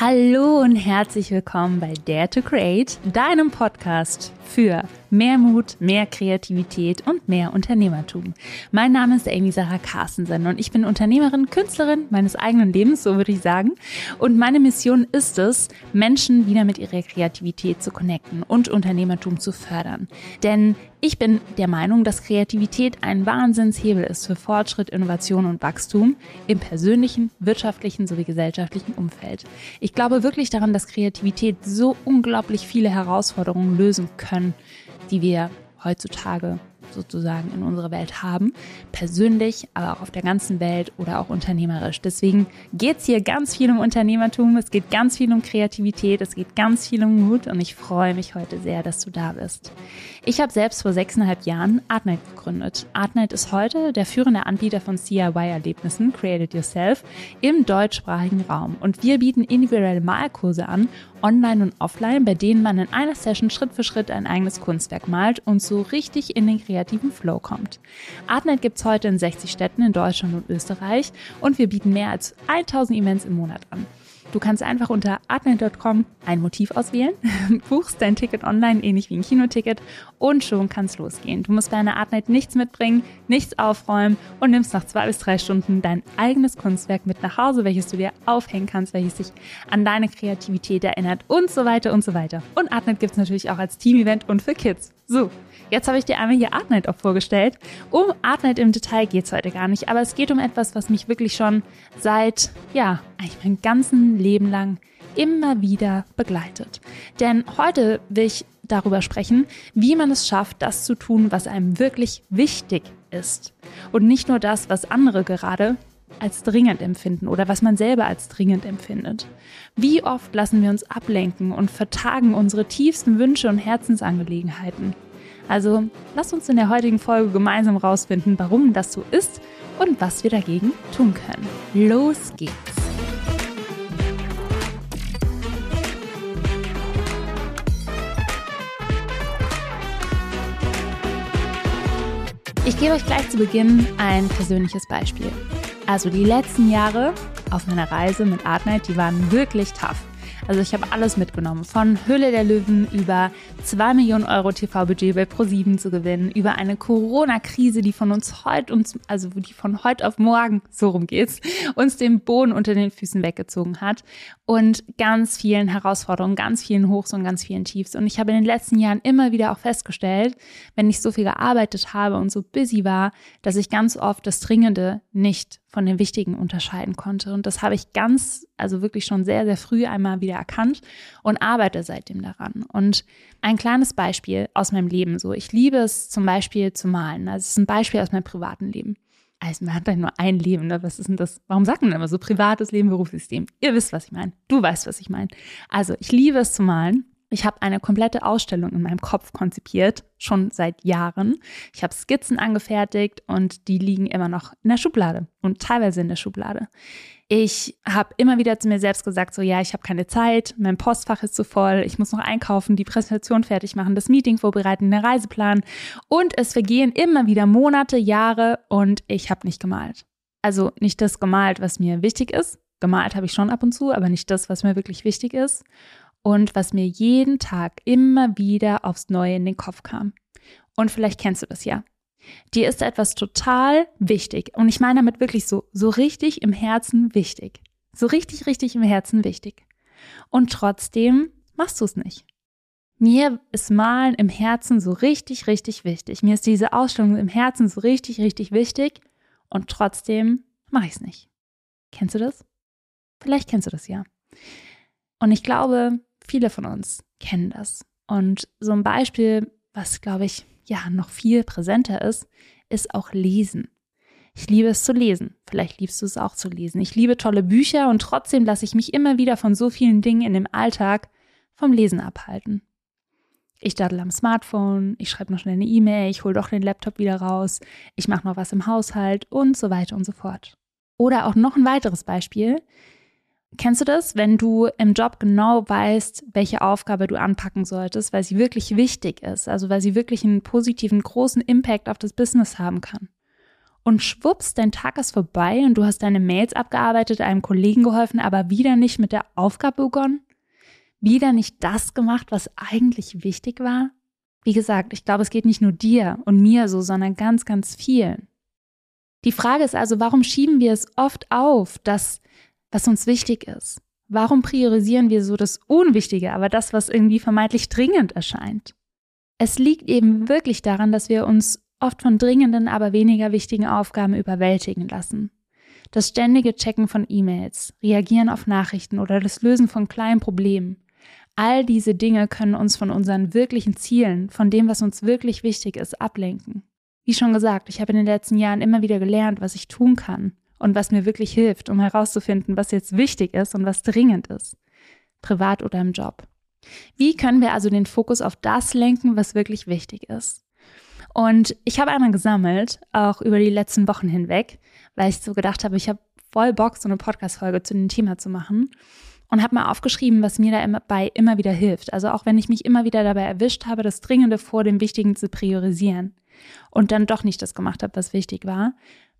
Hallo und herzlich willkommen bei Dare to Create, deinem Podcast für mehr Mut, mehr Kreativität und mehr Unternehmertum. Mein Name ist Amy Sarah Carstensen und ich bin Unternehmerin, Künstlerin meines eigenen Lebens, so würde ich sagen. Und meine Mission ist es, Menschen wieder mit ihrer Kreativität zu connecten und Unternehmertum zu fördern. Denn ich bin der Meinung, dass Kreativität ein Wahnsinnshebel ist für Fortschritt, Innovation und Wachstum im persönlichen, wirtschaftlichen sowie gesellschaftlichen Umfeld. Ich glaube wirklich daran, dass Kreativität so unglaublich viele Herausforderungen lösen können, die wir heutzutage sozusagen in unserer Welt haben, persönlich, aber auch auf der ganzen Welt oder auch unternehmerisch. Deswegen geht es hier ganz viel um Unternehmertum, es geht ganz viel um Kreativität, es geht ganz viel um Mut und ich freue mich heute sehr, dass du da bist. Ich habe selbst vor sechseinhalb Jahren Artnight gegründet. Artnight ist heute der führende Anbieter von CIY-Erlebnissen, Create It Yourself, im deutschsprachigen Raum. Und wir bieten individuelle Malkurse an online und offline, bei denen man in einer Session Schritt für Schritt ein eigenes Kunstwerk malt und so richtig in den kreativen Flow kommt. Artnet gibt es heute in 60 Städten in Deutschland und Österreich und wir bieten mehr als 1000 Events im Monat an. Du kannst einfach unter artnet.com ein Motiv auswählen, buchst dein Ticket online, ähnlich wie ein Kinoticket, und schon kann es losgehen. Du musst bei einer Artnet nichts mitbringen, nichts aufräumen und nimmst nach zwei bis drei Stunden dein eigenes Kunstwerk mit nach Hause, welches du dir aufhängen kannst, welches dich an deine Kreativität erinnert und so weiter und so weiter. Und Artnet gibt es natürlich auch als Team-Event und für Kids. So, Jetzt habe ich dir einmal hier Artnight auch vorgestellt. Um Artnight im Detail geht es heute gar nicht, aber es geht um etwas, was mich wirklich schon seit, ja, eigentlich mein ganzen Leben lang immer wieder begleitet. Denn heute will ich darüber sprechen, wie man es schafft, das zu tun, was einem wirklich wichtig ist. Und nicht nur das, was andere gerade als dringend empfinden oder was man selber als dringend empfindet. Wie oft lassen wir uns ablenken und vertagen unsere tiefsten Wünsche und Herzensangelegenheiten? Also lass uns in der heutigen Folge gemeinsam rausfinden, warum das so ist und was wir dagegen tun können. Los geht's! Ich gebe euch gleich zu Beginn ein persönliches Beispiel. Also die letzten Jahre auf meiner Reise mit Artnight, die waren wirklich tough. Also ich habe alles mitgenommen. Von Höhle der Löwen über 2 Millionen Euro TV-Budget bei Pro7 zu gewinnen, über eine Corona-Krise, die von uns heute, uns, also die von heute auf morgen, so rum geht's, uns den Boden unter den Füßen weggezogen hat und ganz vielen Herausforderungen, ganz vielen Hochs und ganz vielen Tiefs. Und ich habe in den letzten Jahren immer wieder auch festgestellt, wenn ich so viel gearbeitet habe und so busy war, dass ich ganz oft das Dringende nicht von dem Wichtigen unterscheiden konnte. Und das habe ich ganz, also wirklich schon sehr, sehr früh einmal wieder erkannt und arbeite seitdem daran. Und ein kleines Beispiel aus meinem Leben so. Ich liebe es zum Beispiel zu malen. Das ist ein Beispiel aus meinem privaten Leben. Also man hat ja nur ein Leben, ne? Was ist denn das? Warum sagt man immer so privates Leben, Berufssystem? Ihr wisst, was ich meine. Du weißt, was ich meine. Also ich liebe es zu malen ich habe eine komplette Ausstellung in meinem Kopf konzipiert, schon seit Jahren. Ich habe Skizzen angefertigt und die liegen immer noch in der Schublade und teilweise in der Schublade. Ich habe immer wieder zu mir selbst gesagt, so ja, ich habe keine Zeit, mein Postfach ist zu voll, ich muss noch einkaufen, die Präsentation fertig machen, das Meeting vorbereiten, den Reiseplan und es vergehen immer wieder Monate, Jahre und ich habe nicht gemalt. Also nicht das gemalt, was mir wichtig ist. Gemalt habe ich schon ab und zu, aber nicht das, was mir wirklich wichtig ist und was mir jeden Tag immer wieder aufs Neue in den Kopf kam. Und vielleicht kennst du das ja. Dir ist etwas total wichtig. Und ich meine damit wirklich so, so richtig im Herzen wichtig. So richtig, richtig im Herzen wichtig. Und trotzdem machst du es nicht. Mir ist Malen im Herzen so richtig, richtig wichtig. Mir ist diese Ausstellung im Herzen so richtig, richtig wichtig. Und trotzdem mache ich es nicht. Kennst du das? Vielleicht kennst du das ja. Und ich glaube, Viele von uns kennen das. Und so ein Beispiel, was, glaube ich, ja, noch viel präsenter ist, ist auch Lesen. Ich liebe es zu lesen. Vielleicht liebst du es auch zu lesen. Ich liebe tolle Bücher und trotzdem lasse ich mich immer wieder von so vielen Dingen in dem Alltag vom Lesen abhalten. Ich daddel am Smartphone, ich schreibe noch schnell eine E-Mail, ich hole doch den Laptop wieder raus, ich mache noch was im Haushalt und so weiter und so fort. Oder auch noch ein weiteres Beispiel. Kennst du das, wenn du im Job genau weißt, welche Aufgabe du anpacken solltest, weil sie wirklich wichtig ist, also weil sie wirklich einen positiven, großen Impact auf das Business haben kann? Und schwupps, dein Tag ist vorbei und du hast deine Mails abgearbeitet, einem Kollegen geholfen, aber wieder nicht mit der Aufgabe begonnen? Wieder nicht das gemacht, was eigentlich wichtig war? Wie gesagt, ich glaube, es geht nicht nur dir und mir so, sondern ganz, ganz vielen. Die Frage ist also, warum schieben wir es oft auf, das, was uns wichtig ist? Warum priorisieren wir so das Unwichtige, aber das, was irgendwie vermeintlich dringend erscheint? Es liegt eben wirklich daran, dass wir uns oft von dringenden, aber weniger wichtigen Aufgaben überwältigen lassen. Das ständige Checken von E-Mails, Reagieren auf Nachrichten oder das Lösen von kleinen Problemen. All diese Dinge können uns von unseren wirklichen Zielen, von dem, was uns wirklich wichtig ist, ablenken. Wie schon gesagt, ich habe in den letzten Jahren immer wieder gelernt, was ich tun kann und was mir wirklich hilft, um herauszufinden, was jetzt wichtig ist und was dringend ist, privat oder im Job. Wie können wir also den Fokus auf das lenken, was wirklich wichtig ist? Und ich habe einmal gesammelt, auch über die letzten Wochen hinweg, weil ich so gedacht habe, ich habe voll Bock, so eine Podcast-Folge zu dem Thema zu machen. Und habe mal aufgeschrieben, was mir dabei immer wieder hilft. Also auch wenn ich mich immer wieder dabei erwischt habe, das Dringende vor dem Wichtigen zu priorisieren und dann doch nicht das gemacht habe, was wichtig war.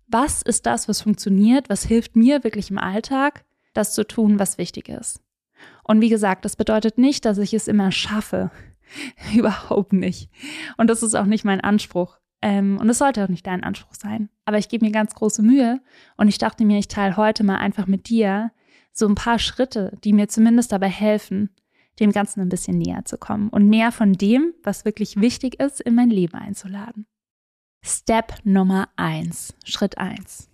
Was ist das, was funktioniert? Was hilft mir wirklich im Alltag, das zu tun, was wichtig ist? Und wie gesagt, das bedeutet nicht, dass ich es immer schaffe, Überhaupt nicht. Und das ist auch nicht mein Anspruch. Ähm, und es sollte auch nicht dein Anspruch sein. Aber ich gebe mir ganz große Mühe und ich dachte mir, ich teile heute mal einfach mit dir so ein paar Schritte, die mir zumindest dabei helfen, dem Ganzen ein bisschen näher zu kommen und mehr von dem, was wirklich wichtig ist, in mein Leben einzuladen. Step Nummer eins, Schritt eins.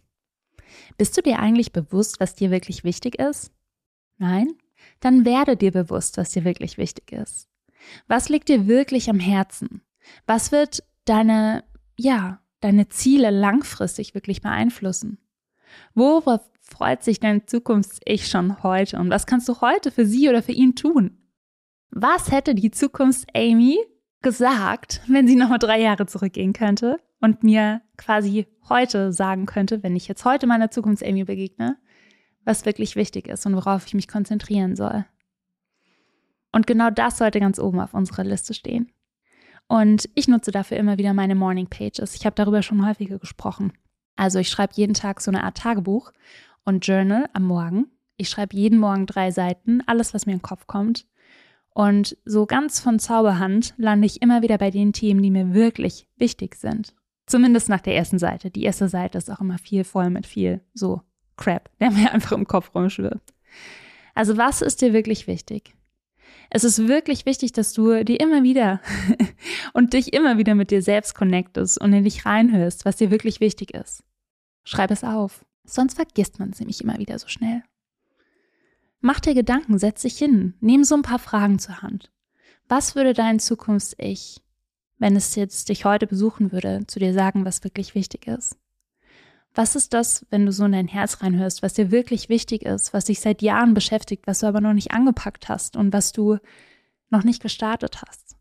Bist du dir eigentlich bewusst, was dir wirklich wichtig ist? Nein? Dann werde dir bewusst, was dir wirklich wichtig ist. Was liegt dir wirklich am Herzen? Was wird deine, ja, deine Ziele langfristig wirklich beeinflussen? Worauf freut sich dein Zukunfts-Ich schon heute? Und was kannst du heute für sie oder für ihn tun? Was hätte die Zukunfts-Amy gesagt, wenn sie nochmal drei Jahre zurückgehen könnte und mir quasi heute sagen könnte, wenn ich jetzt heute meiner Zukunfts-Amy begegne, was wirklich wichtig ist und worauf ich mich konzentrieren soll? Und genau das sollte ganz oben auf unserer Liste stehen. Und ich nutze dafür immer wieder meine Morning Pages. Ich habe darüber schon häufiger gesprochen. Also ich schreibe jeden Tag so eine Art Tagebuch und Journal am Morgen. Ich schreibe jeden Morgen drei Seiten, alles, was mir in den Kopf kommt. Und so ganz von Zauberhand lande ich immer wieder bei den Themen, die mir wirklich wichtig sind. Zumindest nach der ersten Seite. Die erste Seite ist auch immer viel voll mit viel so Crap, der mir einfach im Kopf rumschwirrt. Also was ist dir wirklich wichtig? Es ist wirklich wichtig, dass du dir immer wieder und dich immer wieder mit dir selbst connectest und in dich reinhörst, was dir wirklich wichtig ist. Schreib es auf, sonst vergisst man es nämlich immer wieder so schnell. Mach dir Gedanken, setz dich hin, nimm so ein paar Fragen zur Hand. Was würde dein Zukunfts-Ich, wenn es jetzt dich heute besuchen würde, zu dir sagen, was wirklich wichtig ist? Was ist das, wenn du so in dein Herz reinhörst, was dir wirklich wichtig ist, was dich seit Jahren beschäftigt, was du aber noch nicht angepackt hast und was du noch nicht gestartet hast?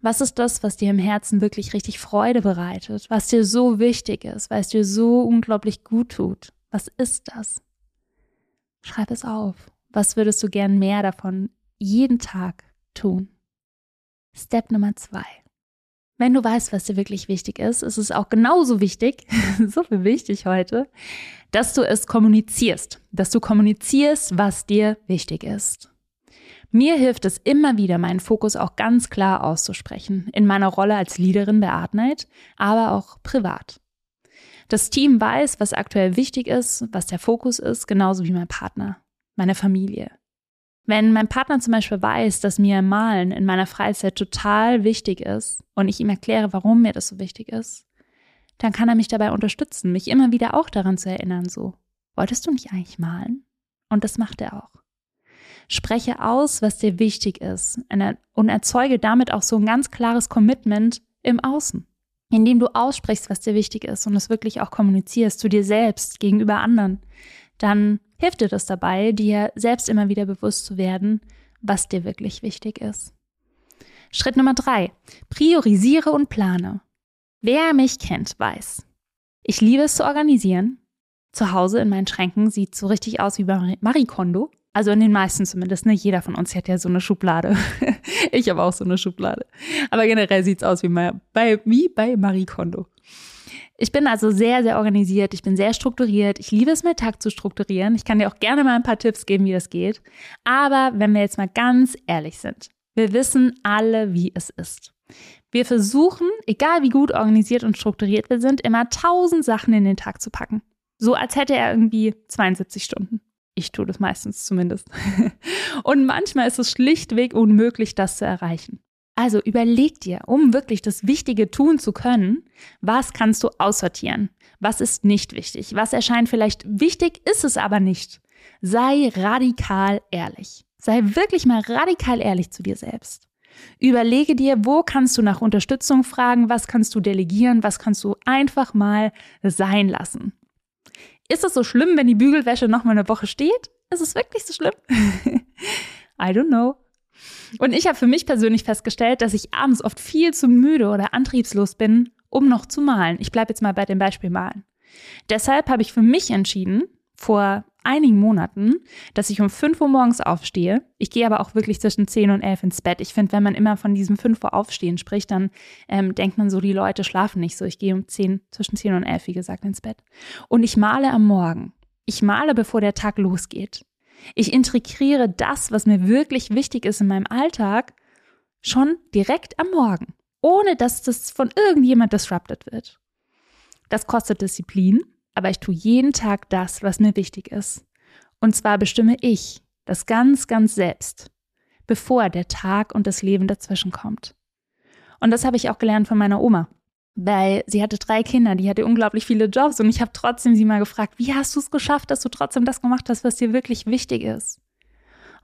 Was ist das, was dir im Herzen wirklich richtig Freude bereitet, was dir so wichtig ist, weil es dir so unglaublich gut tut? Was ist das? Schreib es auf. Was würdest du gern mehr davon jeden Tag tun? Step Nummer zwei. Wenn du weißt, was dir wirklich wichtig ist, ist es auch genauso wichtig, so viel wichtig heute, dass du es kommunizierst, dass du kommunizierst, was dir wichtig ist. Mir hilft es immer wieder, meinen Fokus auch ganz klar auszusprechen, in meiner Rolle als Leaderin bei Artnight, aber auch privat. Das Team weiß, was aktuell wichtig ist, was der Fokus ist, genauso wie mein Partner, meine Familie. Wenn mein Partner zum Beispiel weiß, dass mir Malen in meiner Freizeit total wichtig ist und ich ihm erkläre, warum mir das so wichtig ist, dann kann er mich dabei unterstützen, mich immer wieder auch daran zu erinnern, so, wolltest du nicht eigentlich malen? Und das macht er auch. Spreche aus, was dir wichtig ist und erzeuge damit auch so ein ganz klares Commitment im Außen. Indem du aussprichst, was dir wichtig ist und es wirklich auch kommunizierst zu dir selbst, gegenüber anderen, dann hilft dir das dabei, dir selbst immer wieder bewusst zu werden, was dir wirklich wichtig ist. Schritt Nummer drei. Priorisiere und plane. Wer mich kennt, weiß. Ich liebe es zu organisieren. Zu Hause in meinen Schränken sieht so richtig aus wie bei Marie Kondo. Also in den meisten zumindest. Ne? Jeder von uns hat ja so eine Schublade. Ich habe auch so eine Schublade. Aber generell sieht es aus wie bei, wie bei Marie Kondo. Ich bin also sehr, sehr organisiert. Ich bin sehr strukturiert. Ich liebe es, meinen Tag zu strukturieren. Ich kann dir auch gerne mal ein paar Tipps geben, wie das geht. Aber wenn wir jetzt mal ganz ehrlich sind, wir wissen alle, wie es ist. Wir versuchen, egal wie gut organisiert und strukturiert wir sind, immer tausend Sachen in den Tag zu packen. So als hätte er irgendwie 72 Stunden. Ich tue das meistens zumindest. Und manchmal ist es schlichtweg unmöglich, das zu erreichen. Also überleg dir, um wirklich das Wichtige tun zu können, was kannst du aussortieren? Was ist nicht wichtig? Was erscheint vielleicht wichtig, ist es aber nicht. Sei radikal ehrlich. Sei wirklich mal radikal ehrlich zu dir selbst. Überlege dir, wo kannst du nach Unterstützung fragen, was kannst du delegieren, was kannst du einfach mal sein lassen. Ist es so schlimm, wenn die Bügelwäsche noch mal eine Woche steht? Ist es wirklich so schlimm? I don't know. Und ich habe für mich persönlich festgestellt, dass ich abends oft viel zu müde oder antriebslos bin, um noch zu malen. Ich bleibe jetzt mal bei dem Beispiel malen. Deshalb habe ich für mich entschieden, vor einigen Monaten, dass ich um 5 Uhr morgens aufstehe. Ich gehe aber auch wirklich zwischen 10 und 11 ins Bett. Ich finde, wenn man immer von diesem 5 Uhr Aufstehen spricht, dann ähm, denkt man so, die Leute schlafen nicht so. Ich gehe um 10, zwischen 10 und 11, wie gesagt, ins Bett. Und ich male am Morgen. Ich male, bevor der Tag losgeht. Ich integriere das, was mir wirklich wichtig ist in meinem Alltag, schon direkt am Morgen, ohne dass das von irgendjemand disrupted wird. Das kostet Disziplin, aber ich tue jeden Tag das, was mir wichtig ist. Und zwar bestimme ich das ganz, ganz selbst, bevor der Tag und das Leben dazwischen kommt. Und das habe ich auch gelernt von meiner Oma, weil sie hatte drei Kinder, die hatte unglaublich viele Jobs und ich habe trotzdem sie mal gefragt, wie hast du es geschafft, dass du trotzdem das gemacht hast, was dir wirklich wichtig ist?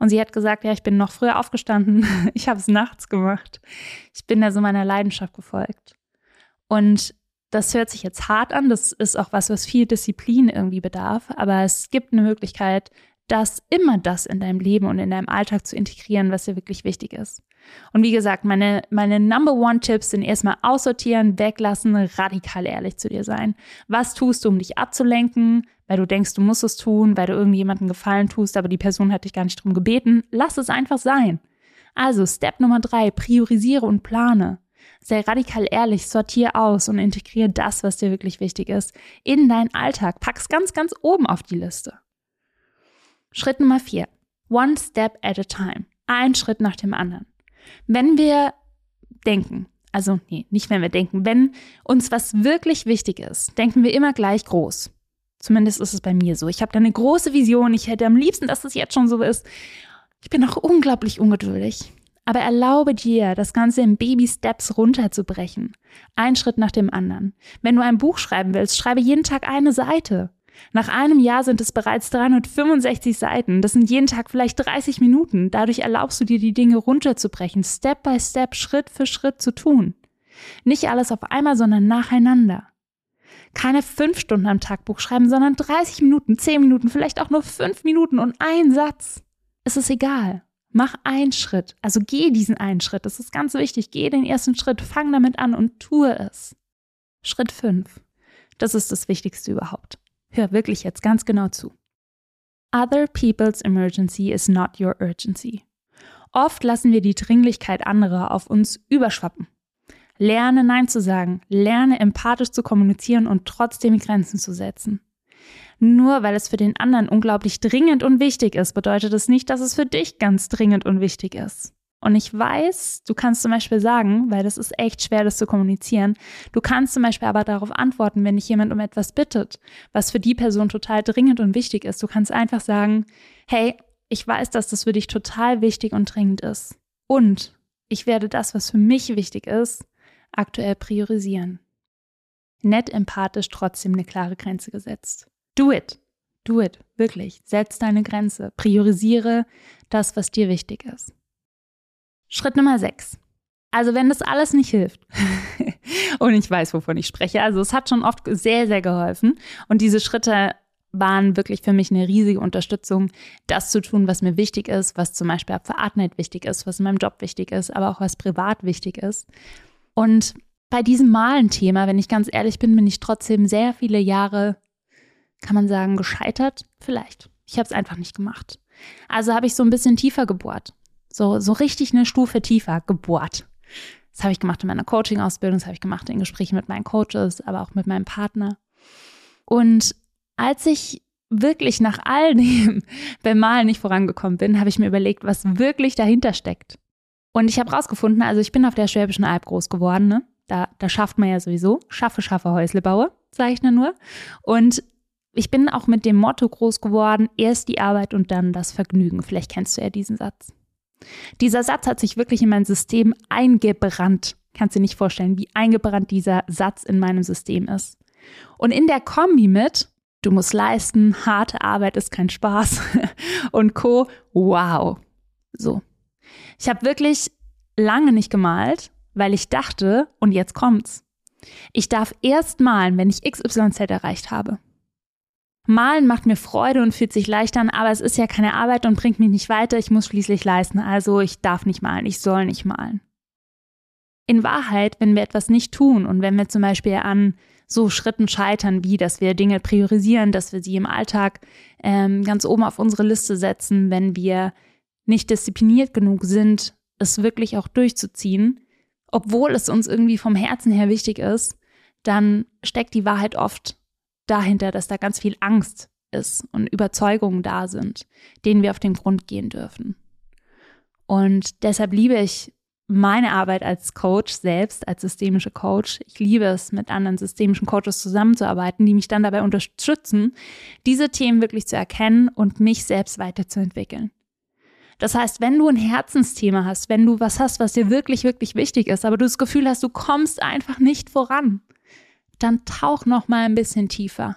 Und sie hat gesagt, ja, ich bin noch früher aufgestanden, ich habe es nachts gemacht. Ich bin da so meiner Leidenschaft gefolgt. Und das hört sich jetzt hart an, das ist auch was, was viel Disziplin irgendwie bedarf, aber es gibt eine Möglichkeit, das immer das in deinem Leben und in deinem Alltag zu integrieren, was dir wirklich wichtig ist. Und wie gesagt, meine, meine Number One Tipps sind erstmal aussortieren, weglassen, radikal ehrlich zu dir sein. Was tust du, um dich abzulenken, weil du denkst, du musst es tun, weil du irgendjemandem Gefallen tust, aber die Person hat dich gar nicht drum gebeten? Lass es einfach sein. Also Step Nummer drei, priorisiere und plane. Sei radikal ehrlich, sortier aus und integriere das, was dir wirklich wichtig ist, in deinen Alltag. Pack's ganz, ganz oben auf die Liste. Schritt Nummer vier. One step at a time. Ein Schritt nach dem anderen. Wenn wir denken, also nee, nicht wenn wir denken, wenn uns was wirklich wichtig ist, denken wir immer gleich groß. Zumindest ist es bei mir so. Ich habe da eine große Vision. Ich hätte am liebsten, dass es jetzt schon so ist. Ich bin auch unglaublich ungeduldig. Aber erlaube dir, das Ganze in Baby-Steps runterzubrechen. Ein Schritt nach dem anderen. Wenn du ein Buch schreiben willst, schreibe jeden Tag eine Seite. Nach einem Jahr sind es bereits 365 Seiten. Das sind jeden Tag vielleicht 30 Minuten. Dadurch erlaubst du dir, die Dinge runterzubrechen, Step by Step, Schritt für Schritt zu tun. Nicht alles auf einmal, sondern nacheinander. Keine fünf Stunden am Tag Buch schreiben, sondern 30 Minuten, 10 Minuten, vielleicht auch nur fünf Minuten und ein Satz. Es ist egal. Mach einen Schritt. Also geh diesen einen Schritt. Das ist ganz wichtig. Geh den ersten Schritt. Fang damit an und tue es. Schritt 5. Das ist das Wichtigste überhaupt. Hör wirklich jetzt ganz genau zu. Other people's emergency is not your urgency. Oft lassen wir die Dringlichkeit anderer auf uns überschwappen. Lerne Nein zu sagen, lerne empathisch zu kommunizieren und trotzdem Grenzen zu setzen. Nur weil es für den anderen unglaublich dringend und wichtig ist, bedeutet es nicht, dass es für dich ganz dringend und wichtig ist. Und ich weiß, du kannst zum Beispiel sagen, weil das ist echt schwer, das zu kommunizieren, du kannst zum Beispiel aber darauf antworten, wenn dich jemand um etwas bittet, was für die Person total dringend und wichtig ist. Du kannst einfach sagen, hey, ich weiß, dass das für dich total wichtig und dringend ist. Und ich werde das, was für mich wichtig ist, aktuell priorisieren. Nett empathisch trotzdem eine klare Grenze gesetzt. Do it. Do it. Wirklich. Setz deine Grenze. Priorisiere das, was dir wichtig ist. Schritt Nummer 6. Also wenn das alles nicht hilft und ich weiß, wovon ich spreche, also es hat schon oft sehr, sehr geholfen und diese Schritte waren wirklich für mich eine riesige Unterstützung, das zu tun, was mir wichtig ist, was zum Beispiel für Artnet wichtig ist, was in meinem Job wichtig ist, aber auch was privat wichtig ist. Und bei diesem Malen-Thema, wenn ich ganz ehrlich bin, bin ich trotzdem sehr viele Jahre kann man sagen, gescheitert? Vielleicht. Ich habe es einfach nicht gemacht. Also habe ich so ein bisschen tiefer gebohrt. So, so richtig eine Stufe tiefer gebohrt. Das habe ich gemacht in meiner Coaching-Ausbildung, das habe ich gemacht in Gesprächen mit meinen Coaches, aber auch mit meinem Partner. Und als ich wirklich nach all dem beim Malen nicht vorangekommen bin, habe ich mir überlegt, was wirklich dahinter steckt. Und ich habe rausgefunden, also ich bin auf der Schwäbischen Alb groß geworden, ne? Da, da schafft man ja sowieso. Schaffe, schaffe, Häusle baue, sage ich nur. Und ich bin auch mit dem Motto groß geworden, erst die Arbeit und dann das Vergnügen. Vielleicht kennst du ja diesen Satz. Dieser Satz hat sich wirklich in mein System eingebrannt. Kannst du dir nicht vorstellen, wie eingebrannt dieser Satz in meinem System ist. Und in der Kombi mit, du musst leisten, harte Arbeit ist kein Spaß und Co. Wow. So. Ich habe wirklich lange nicht gemalt, weil ich dachte, und jetzt kommt's. Ich darf erst malen, wenn ich XYZ erreicht habe. Malen macht mir Freude und fühlt sich leicht an, aber es ist ja keine Arbeit und bringt mich nicht weiter. Ich muss schließlich leisten, also ich darf nicht malen, ich soll nicht malen. In Wahrheit, wenn wir etwas nicht tun und wenn wir zum Beispiel an so Schritten scheitern, wie dass wir Dinge priorisieren, dass wir sie im Alltag ähm, ganz oben auf unsere Liste setzen, wenn wir nicht diszipliniert genug sind, es wirklich auch durchzuziehen, obwohl es uns irgendwie vom Herzen her wichtig ist, dann steckt die Wahrheit oft dahinter, dass da ganz viel Angst ist und Überzeugungen da sind, denen wir auf den Grund gehen dürfen. Und deshalb liebe ich meine Arbeit als Coach selbst, als systemische Coach. Ich liebe es, mit anderen systemischen Coaches zusammenzuarbeiten, die mich dann dabei unterstützen, diese Themen wirklich zu erkennen und mich selbst weiterzuentwickeln. Das heißt, wenn du ein Herzensthema hast, wenn du was hast, was dir wirklich, wirklich wichtig ist, aber du das Gefühl hast, du kommst einfach nicht voran, dann tauch noch mal ein bisschen tiefer.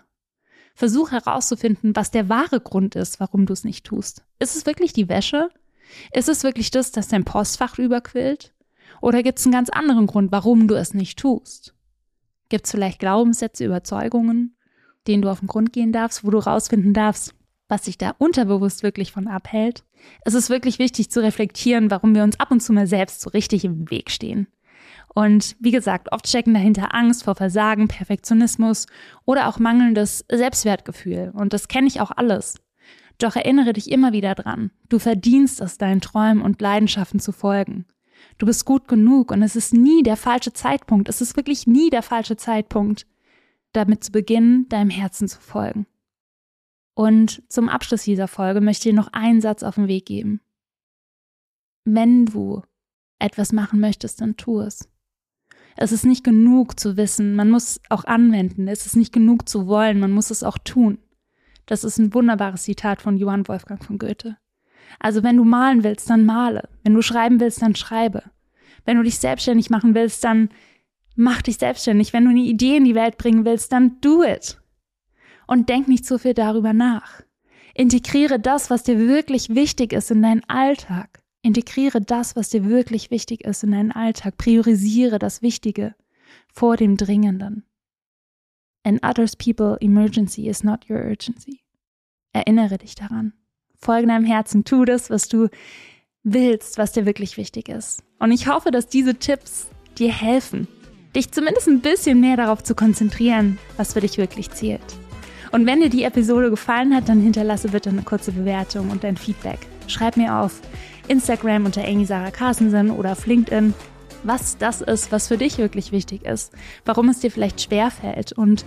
Versuch herauszufinden, was der wahre Grund ist, warum du es nicht tust. Ist es wirklich die Wäsche? Ist es wirklich das, dass dein Postfach überquillt? Oder gibt es einen ganz anderen Grund, warum du es nicht tust? Gibt es vielleicht Glaubenssätze, Überzeugungen, denen du auf den Grund gehen darfst, wo du rausfinden darfst, was sich da unterbewusst wirklich von abhält? Es ist wirklich wichtig zu reflektieren, warum wir uns ab und zu mal selbst so richtig im Weg stehen. Und wie gesagt, oft stecken dahinter Angst vor Versagen, Perfektionismus oder auch mangelndes Selbstwertgefühl. Und das kenne ich auch alles. Doch erinnere dich immer wieder dran. Du verdienst es, deinen Träumen und Leidenschaften zu folgen. Du bist gut genug und es ist nie der falsche Zeitpunkt. Es ist wirklich nie der falsche Zeitpunkt, damit zu beginnen, deinem Herzen zu folgen. Und zum Abschluss dieser Folge möchte ich dir noch einen Satz auf den Weg geben. Wenn du etwas machen möchtest, dann tu es. Es ist nicht genug zu wissen, man muss auch anwenden. Es ist nicht genug zu wollen, man muss es auch tun. Das ist ein wunderbares Zitat von Johann Wolfgang von Goethe. Also wenn du malen willst, dann male. Wenn du schreiben willst, dann schreibe. Wenn du dich selbstständig machen willst, dann mach dich selbstständig. Wenn du eine Idee in die Welt bringen willst, dann do it. Und denk nicht zu viel darüber nach. Integriere das, was dir wirklich wichtig ist in deinen Alltag. Integriere das, was dir wirklich wichtig ist in deinen Alltag. Priorisiere das Wichtige vor dem Dringenden. An others people emergency is not your urgency. Erinnere dich daran. Folge deinem Herzen. Tu das, was du willst, was dir wirklich wichtig ist. Und ich hoffe, dass diese Tipps dir helfen, dich zumindest ein bisschen mehr darauf zu konzentrieren, was für dich wirklich zählt. Und wenn dir die Episode gefallen hat, dann hinterlasse bitte eine kurze Bewertung und dein Feedback. Schreib mir auf Instagram unter Amy Sarah Carstensen oder auf LinkedIn, was das ist, was für dich wirklich wichtig ist, warum es dir vielleicht schwer fällt und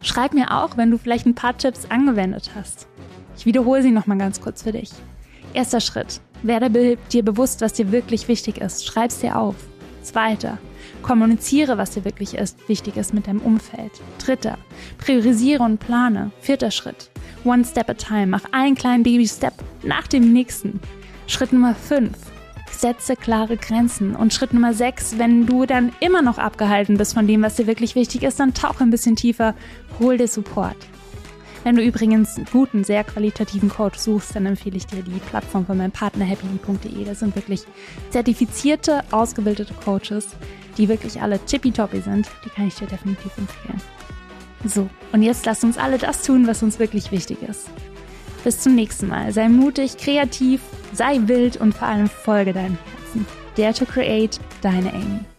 schreib mir auch, wenn du vielleicht ein paar Tipps angewendet hast. Ich wiederhole sie nochmal ganz kurz für dich. Erster Schritt. Werde dir bewusst, was dir wirklich wichtig ist. Schreib es dir auf. Zweiter. Kommuniziere, was dir wirklich ist, wichtig ist mit deinem Umfeld. Dritter. Priorisiere und plane. Vierter Schritt. One step at a time. Mach einen kleinen Baby-Step nach dem nächsten. Schritt Nummer 5. Setze klare Grenzen. Und Schritt Nummer 6, wenn du dann immer noch abgehalten bist von dem, was dir wirklich wichtig ist, dann tauche ein bisschen tiefer, hol dir Support. Wenn du übrigens einen guten, sehr qualitativen Coach suchst, dann empfehle ich dir die Plattform von meinem Partner happy.de. Das sind wirklich zertifizierte, ausgebildete Coaches, die wirklich alle tippitoppi sind. Die kann ich dir definitiv empfehlen. So, und jetzt lasst uns alle das tun, was uns wirklich wichtig ist. Bis zum nächsten Mal. Sei mutig, kreativ, sei wild und vor allem folge deinem Herzen. Dare to create, deine Amy.